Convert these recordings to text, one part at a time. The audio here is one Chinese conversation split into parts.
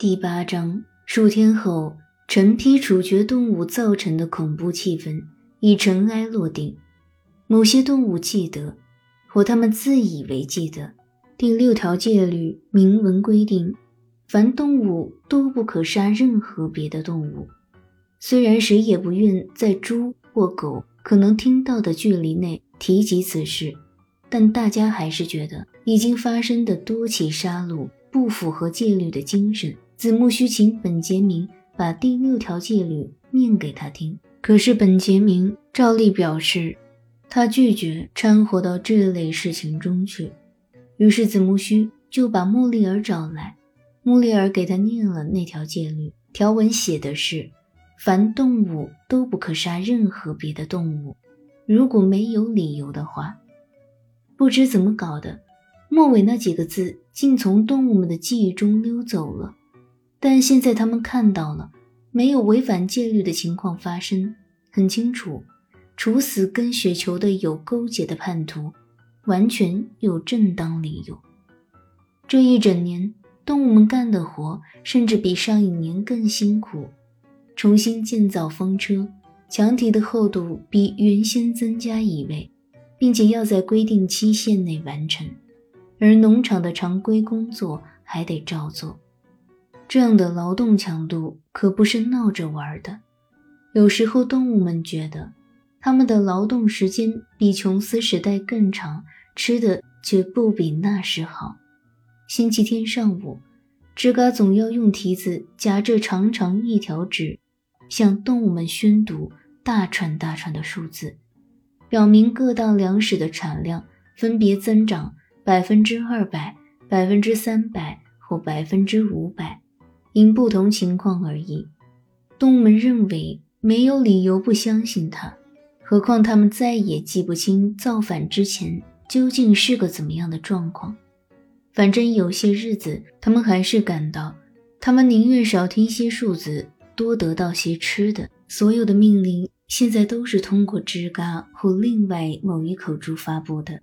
第八章，数天后，成批处决动物造成的恐怖气氛已尘埃落定。某些动物记得，或他们自以为记得，第六条戒律明文规定，凡动物都不可杀任何别的动物。虽然谁也不愿在猪或狗可能听到的距离内提及此事，但大家还是觉得已经发生的多起杀戮不符合戒律的精神。子木须请本杰明把第六条戒律念给他听，可是本杰明照例表示，他拒绝掺和到这类事情中去。于是子木须就把穆利尔找来，穆利尔给他念了那条戒律，条文写的是：凡动物都不可杀任何别的动物，如果没有理由的话。不知怎么搞的，末尾那几个字竟从动物们的记忆中溜走了。但现在他们看到了，没有违反戒律的情况发生，很清楚，处死跟雪球的有勾结的叛徒，完全有正当理由。这一整年，动物们干的活甚至比上一年更辛苦，重新建造风车，墙体的厚度比原先增加一倍，并且要在规定期限内完成，而农场的常规工作还得照做。这样的劳动强度可不是闹着玩的。有时候，动物们觉得他们的劳动时间比琼斯时代更长，吃的却不比那时好。星期天上午，吱嘎总要用蹄子夹着长长一条纸，向动物们宣读大串大串的数字，表明各大粮食的产量分别增长百分之二百、百分之三百或百分之五百。因不同情况而异，动物们认为没有理由不相信他，何况他们再也记不清造反之前究竟是个怎么样的状况。反正有些日子，他们还是感到，他们宁愿少听些数字，多得到些吃的。所有的命令现在都是通过吱嘎或另外某一口猪发布的。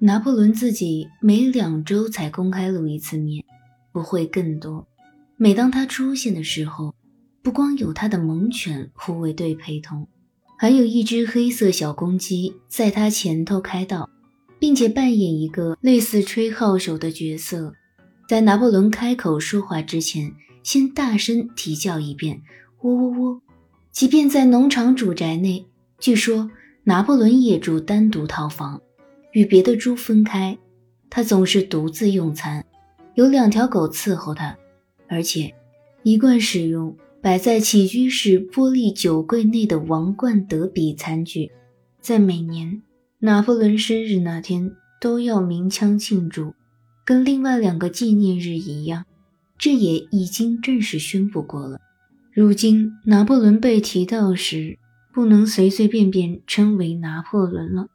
拿破仑自己每两周才公开露一次面，不会更多。每当他出现的时候，不光有他的猛犬护卫队陪同，还有一只黑色小公鸡在他前头开道，并且扮演一个类似吹号手的角色，在拿破仑开口说话之前，先大声啼叫一遍“喔喔喔”。即便在农场主宅内，据说拿破仑也住单独套房，与别的猪分开，他总是独自用餐，有两条狗伺候他。而且，一贯使用摆在起居室玻璃酒柜内的王冠德比餐具，在每年拿破仑生日那天都要鸣枪庆祝，跟另外两个纪念日一样。这也已经正式宣布过了。如今拿破仑被提到时，不能随随便便称为拿破仑了，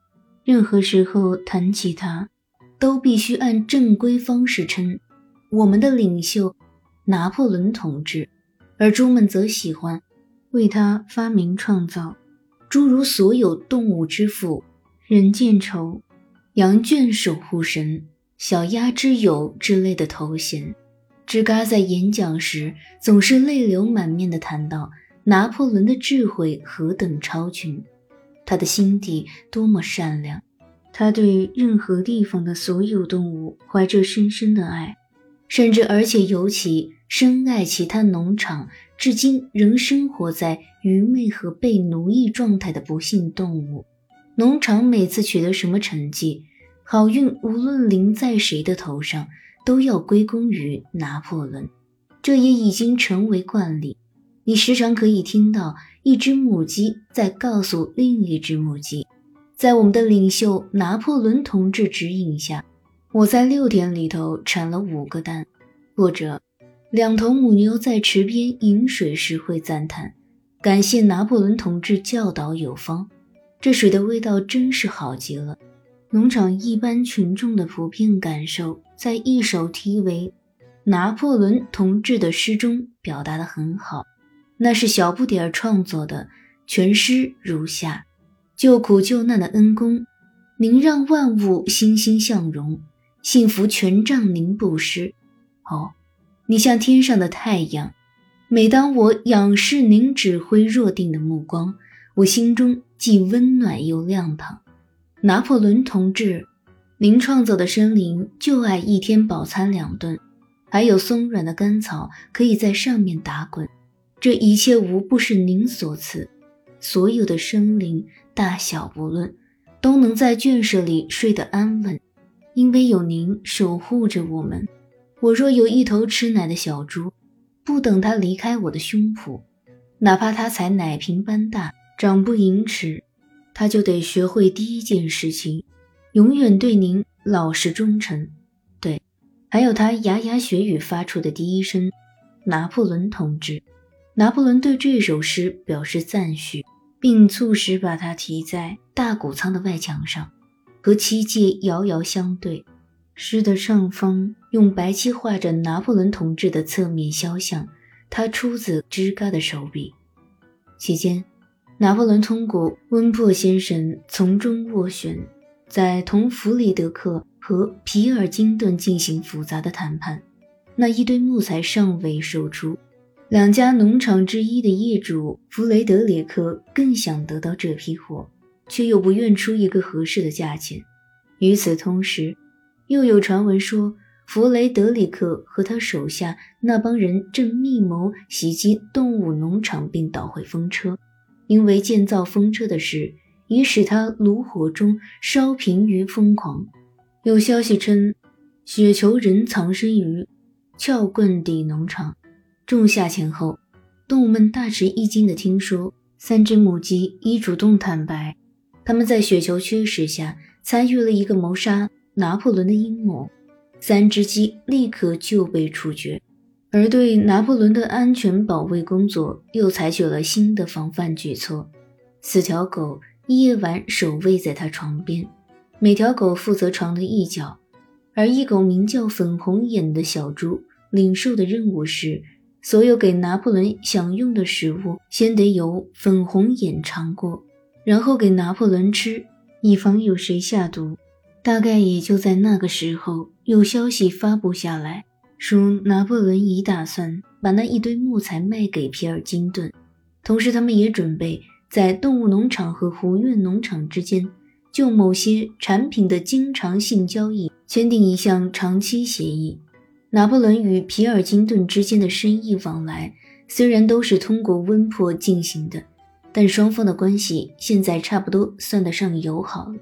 任何时候谈起他，都必须按正规方式称我们的领袖。拿破仑同志，而猪们则喜欢为他发明创造诸如“所有动物之父”“人见愁”“羊圈守护神”“小鸭之友”之类的头衔。吱嘎在演讲时总是泪流满面地谈到拿破仑的智慧何等超群，他的心地多么善良，他对任何地方的所有动物怀着深深的爱。甚至，而且尤其深爱其他农场至今仍生活在愚昧和被奴役状态的不幸动物。农场每次取得什么成绩，好运无论临在谁的头上，都要归功于拿破仑。这也已经成为惯例。你时常可以听到一只母鸡在告诉另一只母鸡，在我们的领袖拿破仑同志指引下。我在六天里头产了五个蛋，或者两头母牛在池边饮水时会赞叹，感谢拿破仑同志教导有方，这水的味道真是好极了。农场一般群众的普遍感受，在一首题为《拿破仑同志》的诗中表达得很好，那是小不点儿创作的，全诗如下：救苦救难的恩公，您让万物欣欣向荣。幸福全杖您布施，哦，你像天上的太阳。每当我仰视您指挥若定的目光，我心中既温暖又亮堂。拿破仑同志，您创造的生灵就爱一天饱餐两顿，还有松软的干草可以在上面打滚。这一切无不是您所赐。所有的生灵，大小不论，都能在圈舍里睡得安稳，因为有您守护着我们。我若有一头吃奶的小猪。不等它离开我的胸脯，哪怕它才奶瓶般大，长不盈尺，他就得学会第一件事情，永远对您老实忠诚。对，还有他牙牙学语发出的第一声“拿破仑同志”。拿破仑对这首诗表示赞许，并促使把它题在大谷仓的外墙上，和七界遥遥相对。诗的上方用白漆画着拿破仑同志的侧面肖像，他出自芝嘎的手笔。期间，拿破仑通过温珀先生从中斡旋，在同弗雷德克和皮尔金顿进行复杂的谈判。那一堆木材尚未售出，两家农场之一的业主弗雷德里克更想得到这批货，却又不愿出一个合适的价钱。与此同时，又有传闻说，弗雷德里克和他手下那帮人正密谋袭击动物农场，并捣毁风车。因为建造风车的事已使他炉火中烧平于疯狂。有消息称，雪球人藏身于撬棍底农场。仲夏前后，动物们大吃一惊地听说，三只母鸡已主动坦白，他们在雪球驱使下参与了一个谋杀。拿破仑的阴谋，三只鸡立刻就被处决，而对拿破仑的安全保卫工作又采取了新的防范举措。四条狗夜晚守卫在他床边，每条狗负责床的一角，而一狗名叫粉红眼的小猪领受的任务是：所有给拿破仑享用的食物先得由粉红眼尝过，然后给拿破仑吃，以防有谁下毒。大概也就在那个时候，有消息发布下来，说拿破仑已打算把那一堆木材卖给皮尔金顿，同时他们也准备在动物农场和湖苑农场之间，就某些产品的经常性交易签订一项长期协议。拿破仑与皮尔金顿之间的生意往来虽然都是通过温珀进行的，但双方的关系现在差不多算得上友好了。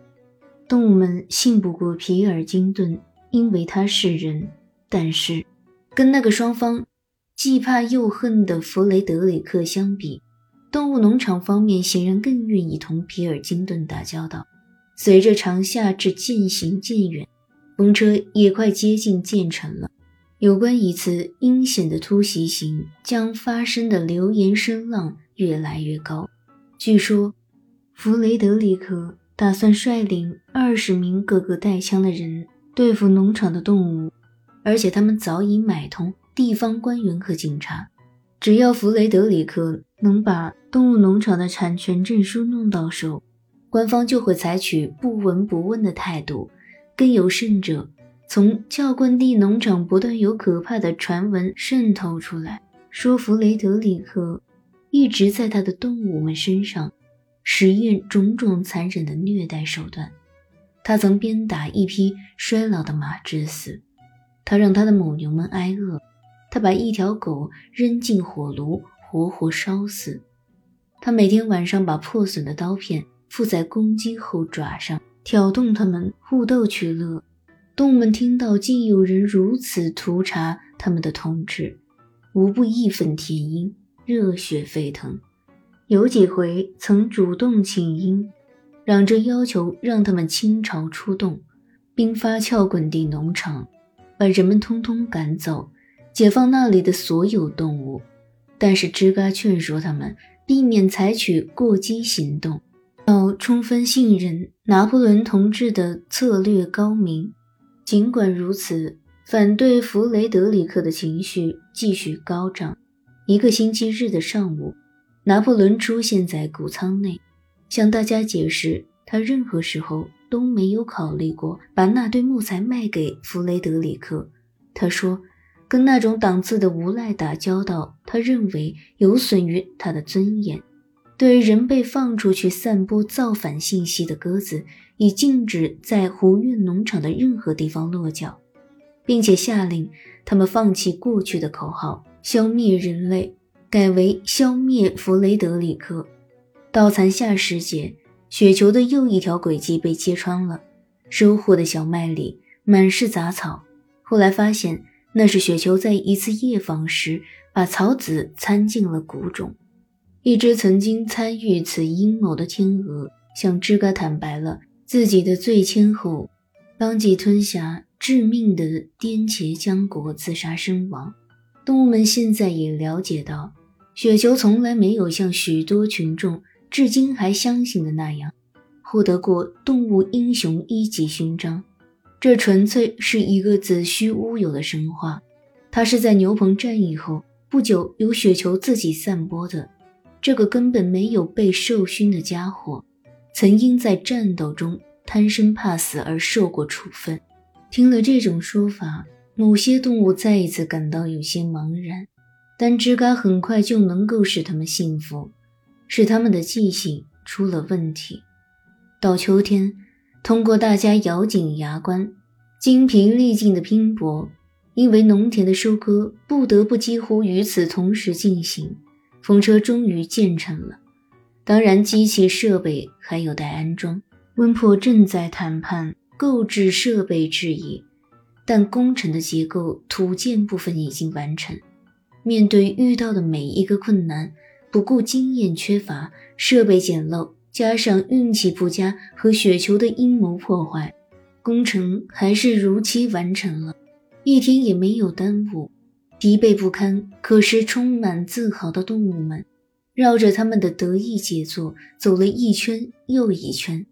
动物们信不过皮尔金顿，因为他是人。但是，跟那个双方既怕又恨的弗雷德里克相比，动物农场方面显然更愿意同皮尔金顿打交道。随着长夏至渐行渐远，风车也快接近建成了。有关一次阴险的突袭行将发生的流言声浪越来越高。据说，弗雷德里克。打算率领二十名个个带枪的人对付农场的动物，而且他们早已买通地方官员和警察。只要弗雷德里克能把动物农场的产权证书弄到手，官方就会采取不闻不问的态度。更有甚者，从教棍地农场不断有可怕的传闻渗透出来，说弗雷德里克一直在他的动物们身上。实验种种残忍的虐待手段，他曾鞭打一匹衰老的马致死，他让他的母牛们挨饿，他把一条狗扔进火炉活活烧死，他每天晚上把破损的刀片附在公鸡后爪上，挑动它们互斗取乐。动物们听到竟有人如此屠杀他们的同志，无不义愤填膺，热血沸腾。有几回曾主动请缨，嚷着要求让他们倾巢出动，兵发撬滚地农场，把人们通通赶走，解放那里的所有动物。但是吱嘎劝说他们避免采取过激行动，要充分信任拿破仑同志的策略高明。尽管如此，反对弗雷德里克的情绪继续高涨。一个星期日的上午。拿破仑出现在谷仓内，向大家解释，他任何时候都没有考虑过把那堆木材卖给弗雷德里克。他说，跟那种档次的无赖打交道，他认为有损于他的尊严。对人被放出去散播造反信息的鸽子，已禁止在胡运农场的任何地方落脚，并且下令他们放弃过去的口号“消灭人类”，改为“消灭弗雷德里克”。到残夏时节，雪球的又一条轨迹被揭穿了，收获的小麦里满是杂草。后来发现，那是雪球在一次夜访时把草籽掺进了谷种。一只曾经参与此阴谋的天鹅向芝嘎坦白了自己的罪愆后，当即吞下致命的颠茄浆果，自杀身亡。动物们现在也了解到，雪球从来没有像许多群众至今还相信的那样，获得过动物英雄一级勋章。这纯粹是一个子虚乌有的神话。它是在牛棚战役后不久由雪球自己散播的。这个根本没有被授勋的家伙，曾因在战斗中贪生怕死而受过处分。听了这种说法，某些动物再一次感到有些茫然，但吱嘎很快就能够使他们信服，是他们的记性出了问题。到秋天，通过大家咬紧牙关、精疲力尽的拼搏，因为农田的收割不得不几乎与此同时进行。风车终于建成了，当然机器设备还有待安装。温珀正在谈判购置设备质疑，但工程的结构土建部分已经完成。面对遇到的每一个困难，不顾经验缺乏、设备简陋，加上运气不佳和雪球的阴谋破坏，工程还是如期完成了，一天也没有耽误。疲惫不堪，可是充满自豪的动物们，绕着他们的得意杰作走了一圈又一圈。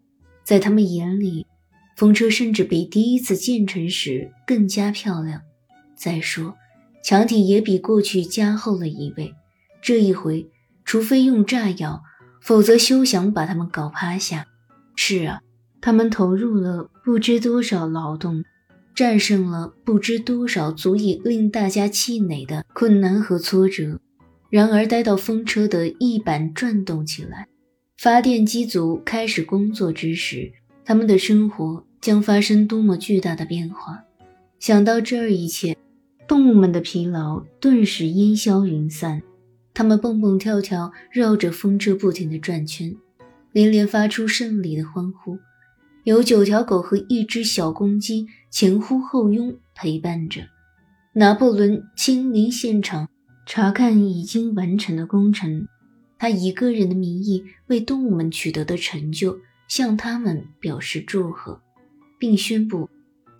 在他们眼里，风车甚至比第一次建成时更加漂亮。再说，墙体也比过去加厚了一倍。这一回，除非用炸药，否则休想把他们搞趴下。是啊，他们投入了不知多少劳动。战胜了不知多少足以令大家气馁的困难和挫折。然而，待到风车的翼板转动起来，发电机组开始工作之时，他们的生活将发生多么巨大的变化！想到这儿，一切动物们的疲劳顿时烟消云散。它们蹦蹦跳跳，绕着风车不停地转圈，连连发出胜利的欢呼。有九条狗和一只小公鸡前呼后拥陪伴着拿破仑亲临现场查看已经完成的工程。他以个人的名义为动物们取得的成就向他们表示祝贺，并宣布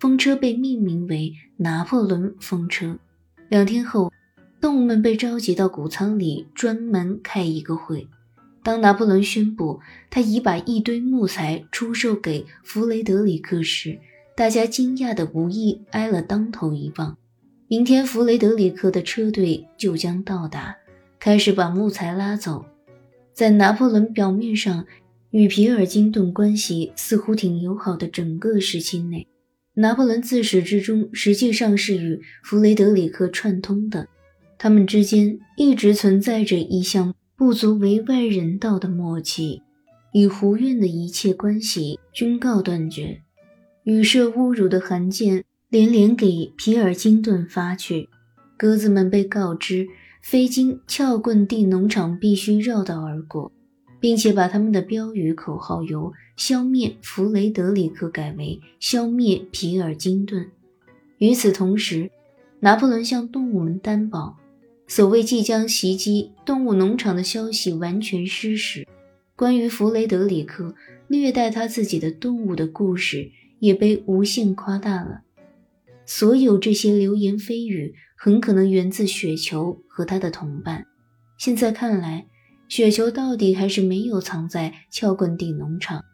风车被命名为拿破仑风车。两天后，动物们被召集到谷仓里专门开一个会。当拿破仑宣布他已把一堆木材出售给弗雷德里克时，大家惊讶的无意挨了当头一棒。明天弗雷德里克的车队就将到达，开始把木材拉走。在拿破仑表面上与皮尔金顿关系似乎挺友好的整个时期内，拿破仑自始至终实际上是与弗雷德里克串通的，他们之间一直存在着一项。不足为外人道的默契，与胡院的一切关系均告断绝。语射侮辱的函件连连给皮尔金顿发去，鸽子们被告知飞经撬棍地农场必须绕道而过，并且把他们的标语口号由“消灭弗雷德里克”改为“消灭皮尔金顿”。与此同时，拿破仑向动物们担保。所谓即将袭击动物农场的消息完全失实，关于弗雷德里克虐待他自己的动物的故事也被无限夸大了。所有这些流言蜚语很可能源自雪球和他的同伴。现在看来，雪球到底还是没有藏在撬棍地农场。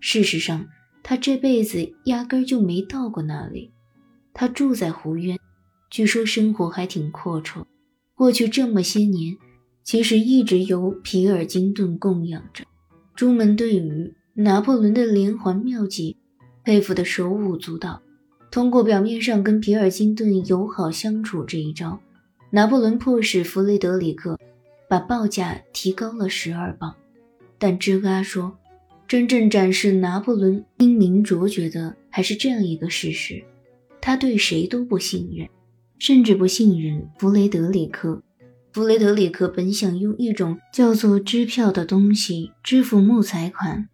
事实上，他这辈子压根就没到过那里。他住在湖渊，据说生活还挺阔绰。过去这么些年，其实一直由皮尔金顿供养着。朱门对于拿破仑的连环妙计佩服得手舞足蹈，通过表面上跟皮尔金顿友好相处这一招，拿破仑迫使弗雷德里克把报价提高了十二磅。但芝阿说，真正展示拿破仑英明卓绝的还是这样一个事实：他对谁都不信任，甚至不信任弗雷德里克。弗雷德里克本想用一种叫做支票的东西支付木材款，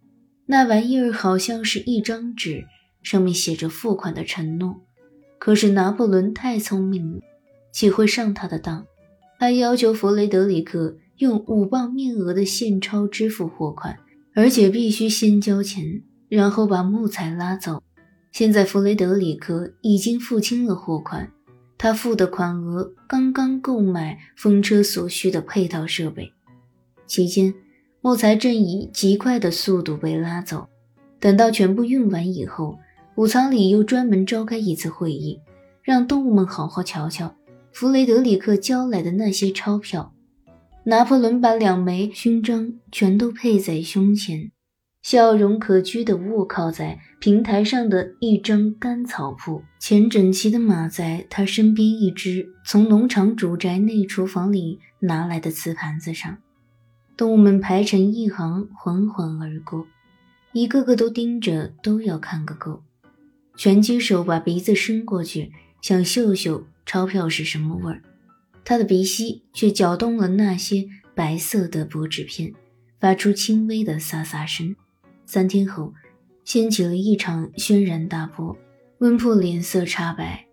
那玩意儿好像是一张纸。上面写着付款的承诺，可是拿破仑太聪明了，岂会上他的当？他要求弗雷德里克用五磅面额的现钞支付货款，而且必须先交钱，然后把木材拉走。现在弗雷德里克已经付清了货款，他付的款额刚刚购买风车所需的配套设备。期间，木材正以极快的速度被拉走，等到全部运完以后。谷仓里又专门召开一次会议，让动物们好好瞧瞧弗雷德里克交来的那些钞票。拿破仑把两枚勋章全都配在胸前，笑容可掬地卧靠在平台上的一张干草铺，前整齐地码在他身边一只从农场主宅内厨房里拿来的瓷盘子上。动物们排成一行，缓缓而过，一个个都盯着，都要看个够。拳击手把鼻子伸过去，想嗅嗅钞票是什么味儿，他的鼻息却搅动了那些白色的薄纸片，发出轻微的沙沙声。三天后，掀起了一场轩然大波。温珀脸色茶白，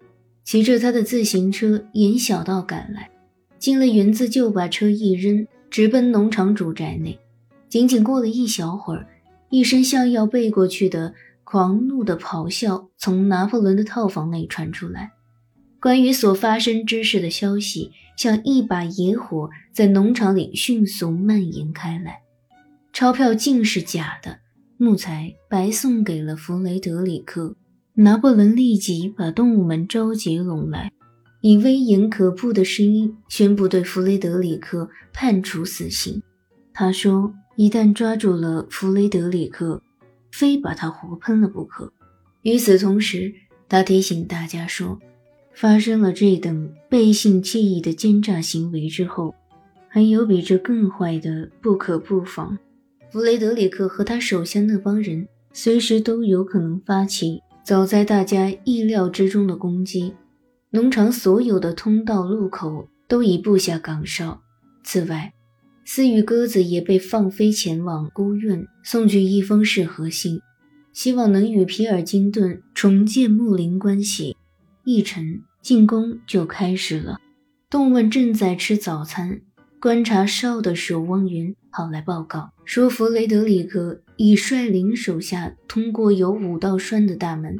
骑着他的自行车沿小道赶来，进了园子就把车一扔，直奔农场主宅内。仅仅过了一小会儿，一声像要背过去的。狂怒的咆哮从拿破仑的套房内传出来，关于所发生之事的消息像一把野火在农场里迅速蔓延开来。钞票竟是假的，木材白送给了弗雷德里克。拿破仑立即把动物们召集拢来，以威严可怖的声音宣布对弗雷德里克判处死刑。他说：“一旦抓住了弗雷德里克。”非把他活喷了不可。与此同时，他提醒大家说，发生了这等背信弃义的奸诈行为之后，还有比这更坏的不可不防。弗雷德里克和他手下那帮人随时都有可能发起早在大家意料之中的攻击。农场所有的通道路口都已布下岗哨。此外，思雨鸽子也被放飞前往孤院，送去一封誓和信，希望能与皮尔金顿重建睦邻关系。一晨，进攻就开始了。动物们正在吃早餐，观察哨的守望员跑来报告说，弗雷德里克已率领手下通过有五道栓的大门。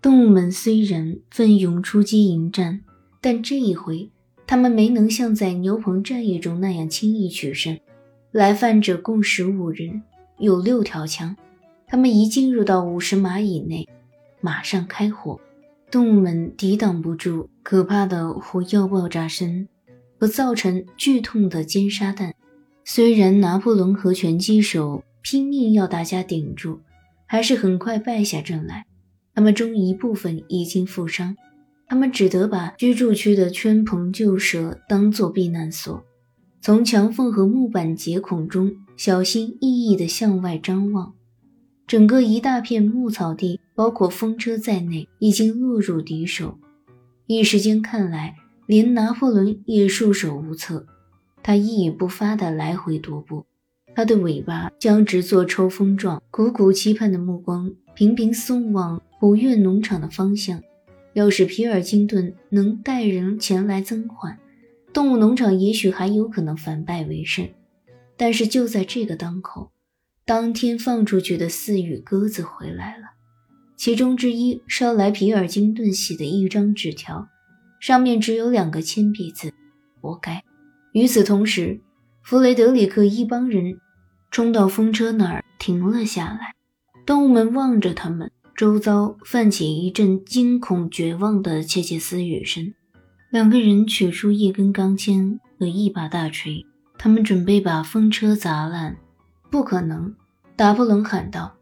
动物们虽然奋勇出击迎战，但这一回。他们没能像在牛棚战役中那样轻易取胜。来犯者共十五人，有六条枪。他们一进入到五十码以内，马上开火。动物们抵挡不住可怕的火药爆炸声和造成剧痛的尖沙弹。虽然拿破仑和拳击手拼命要大家顶住，还是很快败下阵来。他们中一部分已经负伤。他们只得把居住区的圈棚旧舍当作避难所，从墙缝和木板结孔中小心翼翼地向外张望。整个一大片牧草地，包括风车在内，已经落入敌手。一时间看来，连拿破仑也束手无策。他一语不发地来回踱步，他的尾巴僵直作抽风状，苦苦期盼的目光频频送往古院农场的方向。要是皮尔金顿能带人前来增缓，动物农场也许还有可能反败为胜。但是就在这个当口，当天放出去的四羽鸽子回来了，其中之一捎来皮尔金顿写的一张纸条，上面只有两个铅笔字：“活该。”与此同时，弗雷德里克一帮人冲到风车那儿停了下来，动物们望着他们。周遭泛起一阵惊恐、绝望的窃窃私语声。两个人取出一根钢钎和一把大锤，他们准备把风车砸烂。不可能！达波伦喊道：“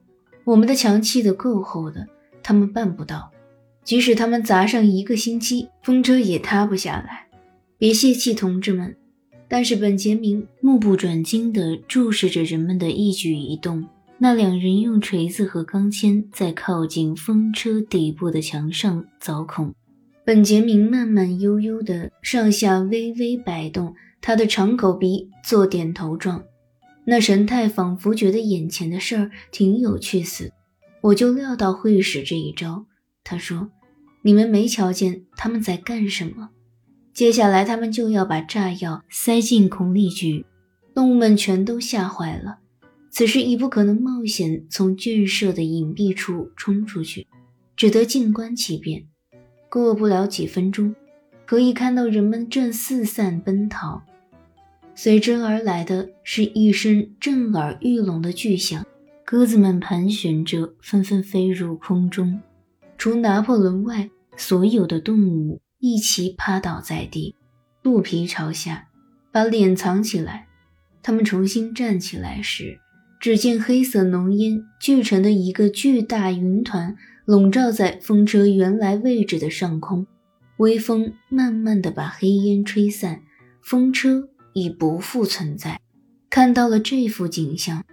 我们的墙砌得够厚的，他们办不到。”即使他们砸上一个星期，风车也塌不下来。别泄气，同志们！但是本杰明目不转睛地注视着人们的一举一动。那两人用锤子和钢钎在靠近风车底部的墙上凿孔。本杰明慢慢悠悠地上下微微摆动他的长口鼻，做点头状。那神态仿佛觉得眼前的事儿挺有趣似的。我就料到会使这一招。他说：“你们没瞧见他们在干什么？接下来他们就要把炸药塞进孔里去。”动物们全都吓坏了。此时已不可能冒险从圈舍的隐蔽处冲出去，只得静观其变。过不了几分钟，可以看到人们正四散奔逃，随之而来的是一声震耳欲聋的巨响，鸽子们盘旋着，纷纷飞入空中。除拿破仑外，所有的动物一齐趴倒在地，肚皮朝下，把脸藏起来。他们重新站起来时，只见黑色浓烟聚成的一个巨大云团笼罩在风车原来位置的上空，微风慢慢的把黑烟吹散，风车已不复存在。看到了这幅景象，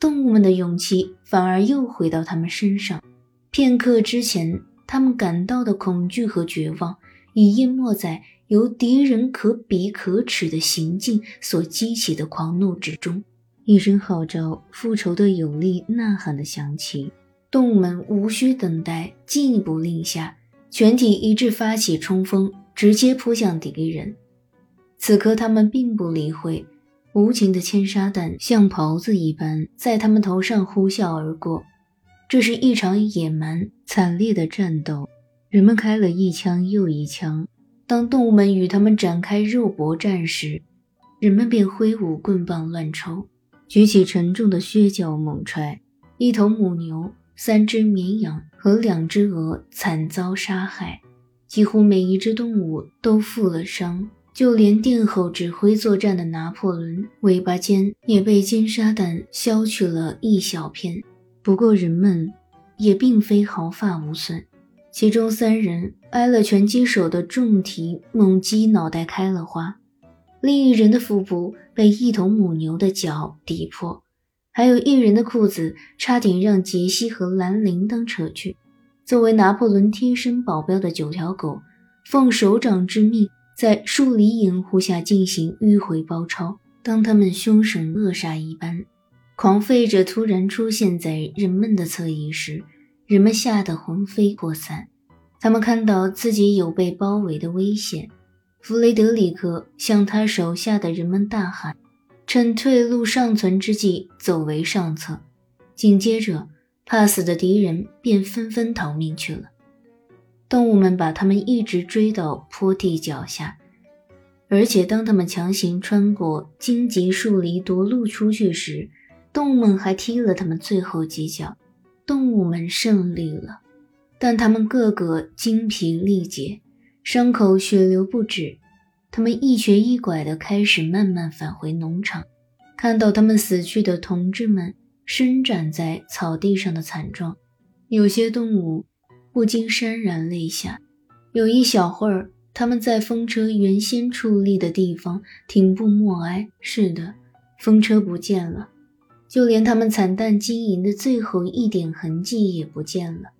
动物们的勇气反而又回到他们身上。片刻之前，他们感到的恐惧和绝望，已淹没在由敌人可比可耻的行径所激起的狂怒之中。一声号召复仇的有力呐喊的响起，动物们无需等待进一步令下，全体一致发起冲锋，直接扑向敌人。此刻，他们并不理会无情的铅沙弹像袍子一般在他们头上呼啸而过。这是一场野蛮惨烈的战斗，人们开了一枪又一枪。当动物们与他们展开肉搏战时，人们便挥舞棍棒乱抽。举起沉重的靴脚猛踹，一头母牛、三只绵羊和两只鹅惨遭杀害，几乎每一只动物都负了伤，就连殿后指挥作战的拿破仑尾巴尖也被金沙弹削去了一小片。不过人们也并非毫发无损，其中三人挨了拳击手的重蹄猛击，脑袋开了花。另一人的腹部被一头母牛的脚抵破，还有一人的裤子差点让杰西和兰铃铛扯去。作为拿破仑贴身保镖的九条狗，奉首长之命，在数里掩护下进行迂回包抄。当他们凶神恶煞一般狂吠着突然出现在人们的侧翼时，人们吓得魂飞魄散。他们看到自己有被包围的危险。弗雷德里克向他手下的人们大喊，趁退路尚存之际走为上策。紧接着，怕死的敌人便纷纷逃命去了。动物们把它们一直追到坡地脚下，而且当他们强行穿过荆棘树篱夺路出去时，动物们还踢了他们最后几脚。动物们胜利了，但他们个个精疲力竭。伤口血流不止，他们一瘸一拐地开始慢慢返回农场。看到他们死去的同志们伸展在草地上的惨状，有些动物不禁潸然泪下。有一小会儿，他们在风车原先矗立的地方停步默哀。是的，风车不见了，就连他们惨淡经营的最后一点痕迹也不见了，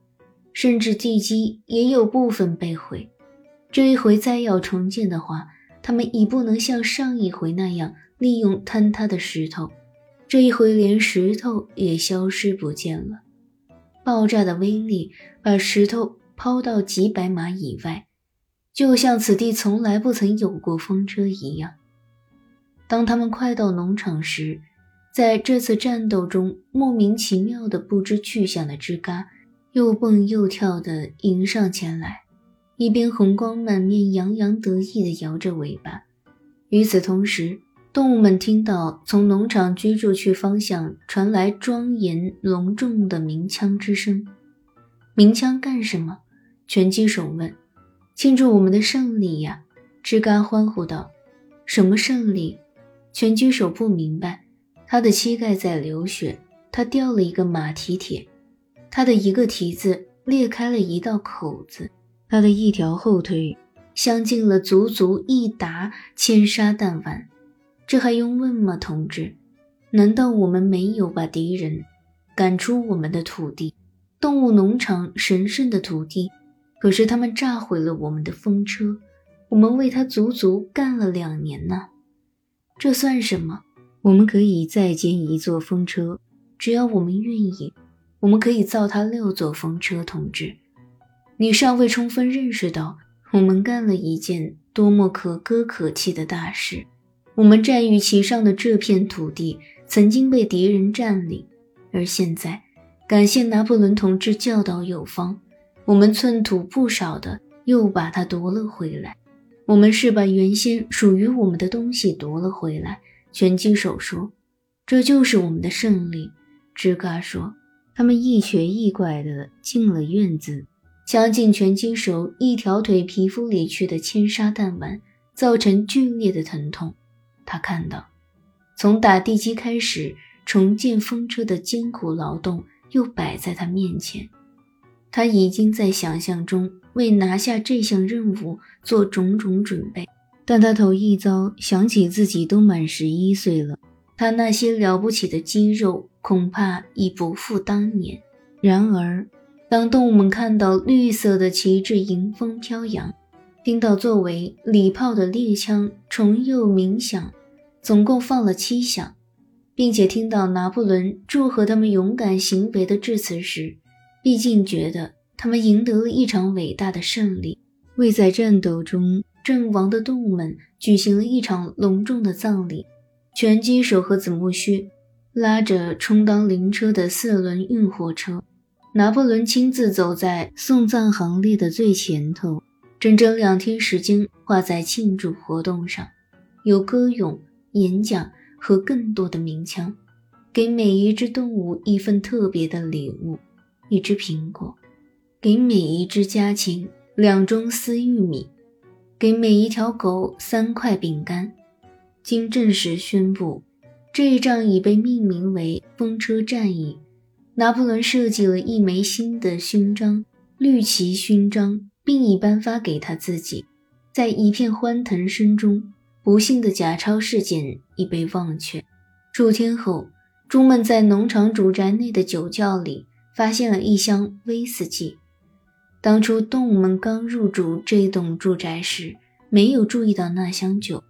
甚至地基也有部分被毁。这一回再要重建的话，他们已不能像上一回那样利用坍塌的石头。这一回连石头也消失不见了。爆炸的威力把石头抛到几百码以外，就像此地从来不曾有过风车一样。当他们快到农场时，在这次战斗中莫名其妙的不知去向的吱嘎，又蹦又跳地迎上前来。一边红光满面、洋洋得意地摇着尾巴。与此同时，动物们听到从农场居住区方向传来庄严隆重的鸣枪之声。鸣枪干什么？拳击手问。庆祝我们的胜利呀！吱嘎欢呼道。什么胜利？拳击手不明白。他的膝盖在流血，他掉了一个马蹄铁，他的一个蹄子裂开了一道口子。他的一条后腿镶进了足足一打千沙弹丸。这还用问吗，同志？难道我们没有把敌人赶出我们的土地，动物农场神圣的土地？可是他们炸毁了我们的风车，我们为他足足干了两年呢。这算什么？我们可以再建一座风车，只要我们愿意，我们可以造他六座风车，同志。你尚未充分认识到，我们干了一件多么可歌可泣的大事。我们占于其上的这片土地曾经被敌人占领，而现在，感谢拿破仑同志教导有方，我们寸土不少的又把它夺了回来。我们是把原先属于我们的东西夺了回来。拳击手说：“这就是我们的胜利。”吱嘎说：“他们一瘸一拐地进了院子。”将进拳击手一条腿皮肤里去的千沙弹丸，造成剧烈的疼痛。他看到，从打地基开始重建风车的艰苦劳动又摆在他面前。他已经在想象中为拿下这项任务做种种准备，但他头一遭，想起自己都满十一岁了，他那些了不起的肌肉恐怕已不复当年。然而，当动物们看到绿色的旗帜迎风飘扬，听到作为礼炮的猎枪重又鸣响，总共放了七响，并且听到拿破仑祝贺他们勇敢行为的致辞时，毕竟觉得他们赢得了一场伟大的胜利，为在战斗中阵亡的动物们举行了一场隆重的葬礼。拳击手和子木须拉着充当灵车的四轮运货车。拿破仑亲自走在送葬行列的最前头，整整两天时间花在庆祝活动上，有歌咏、演讲和更多的鸣枪，给每一只动物一份特别的礼物：一只苹果；给每一只家禽两盅丝玉米；给每一条狗三块饼干。经正式宣布，这一仗已被命名为“风车战役”。拿破仑设计了一枚新的勋章——绿旗勋章，并已颁发给他自己。在一片欢腾声中，不幸的假钞事件已被忘却。数天后，猪们在农场主宅内的酒窖里发现了一箱威士忌。当初动物们刚入住这栋住宅时，没有注意到那箱酒。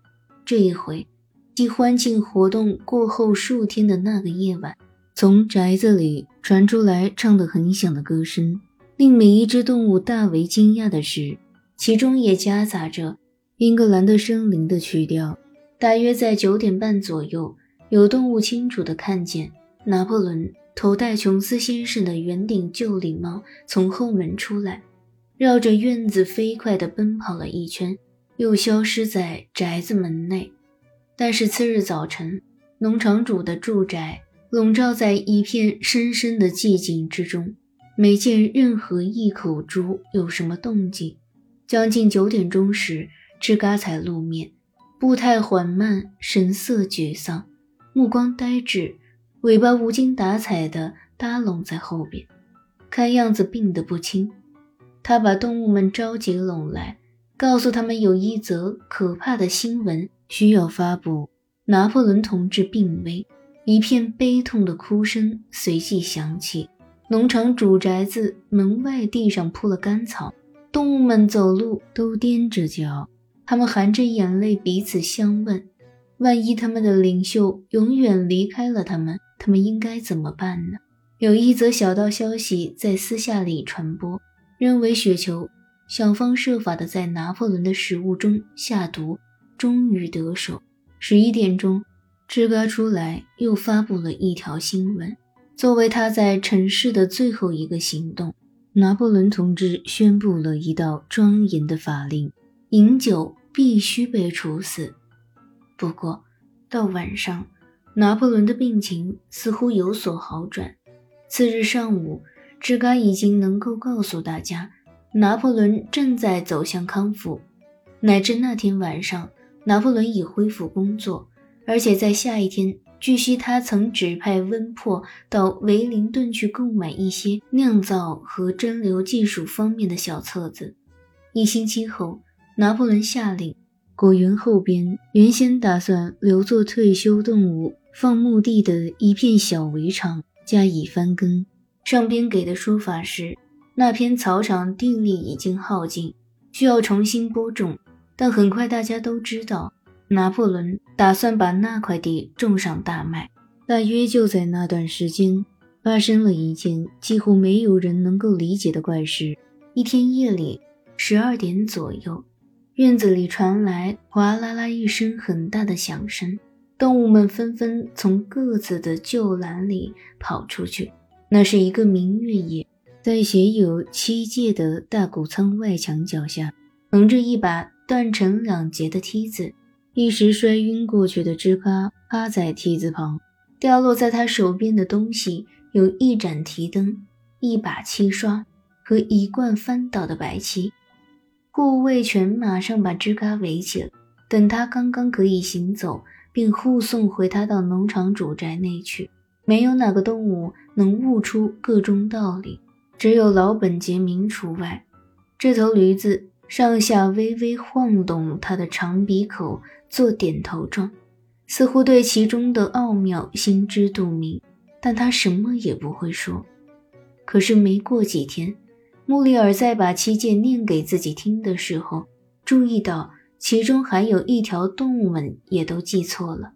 这一回，即欢庆活动过后数天的那个夜晚。从宅子里传出来唱得很响的歌声，令每一只动物大为惊讶的是，其中也夹杂着英格兰的森林的曲调。大约在九点半左右，有动物清楚地看见拿破仑头戴琼斯先生的圆顶旧礼帽从后门出来，绕着院子飞快地奔跑了一圈，又消失在宅子门内。但是次日早晨，农场主的住宅。笼罩在一片深深的寂静之中，没见任何一口猪有什么动静。将近九点钟时，吱嘎才露面，步态缓慢，神色沮丧，目光呆滞，尾巴无精打采地耷拢在后边，看样子病得不轻。他把动物们召集拢来，告诉他们有一则可怕的新闻需要发布：拿破仑同志病危。一片悲痛的哭声随即响起。农场主宅子门外地上铺了干草，动物们走路都踮着脚，他们含着眼泪彼此相问：万一他们的领袖永远离开了他们，他们应该怎么办呢？有一则小道消息在私下里传播，认为雪球想方设法的在拿破仑的食物中下毒，终于得手。十一点钟。吱嘎出来，又发布了一条新闻。作为他在城市的最后一个行动，拿破仑同志宣布了一道庄严的法令：饮酒必须被处死。不过，到晚上，拿破仑的病情似乎有所好转。次日上午，志嘎已经能够告诉大家，拿破仑正在走向康复。乃至那天晚上，拿破仑已恢复工作。而且在下一天，据悉他曾指派温珀到维灵顿去购买一些酿造和蒸馏技术方面的小册子。一星期后，拿破仑下令，果园后边原先打算留作退休动物放牧地的一片小围场加以翻耕。上边给的说法是，那片草场地力已经耗尽，需要重新播种。但很快大家都知道，拿破仑打算把那块地种上大麦。大约就在那段时间，发生了一件几乎没有人能够理解的怪事。一天夜里。十二点左右，院子里传来哗啦啦一声很大的响声，动物们纷纷从各自的旧栏里跑出去。那是一个明月夜，在写有七界的大谷仓外墙脚下，横着一把断成两截的梯子。一时摔晕过去的吱嘎趴在梯子旁，掉落在他手边的东西有一盏提灯、一把漆刷和一罐翻倒的白漆。护卫犬马上把吱嘎围起了，等他刚刚可以行走，并护送回他到农场主宅内去。没有哪个动物能悟出个中道理，只有老本杰明除外。这头驴子上下微微晃动它的长鼻口，做点头状，似乎对其中的奥妙心知肚明，但他什么也不会说。可是没过几天。穆里尔在把七戒念给自己听的时候，注意到其中还有一条动物们也都记错了。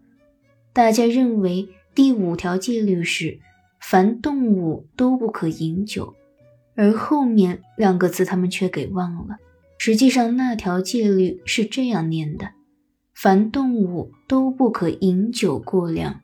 大家认为第五条戒律是凡动物都不可饮酒，而后面两个字他们却给忘了。实际上那条戒律是这样念的：凡动物都不可饮酒过量。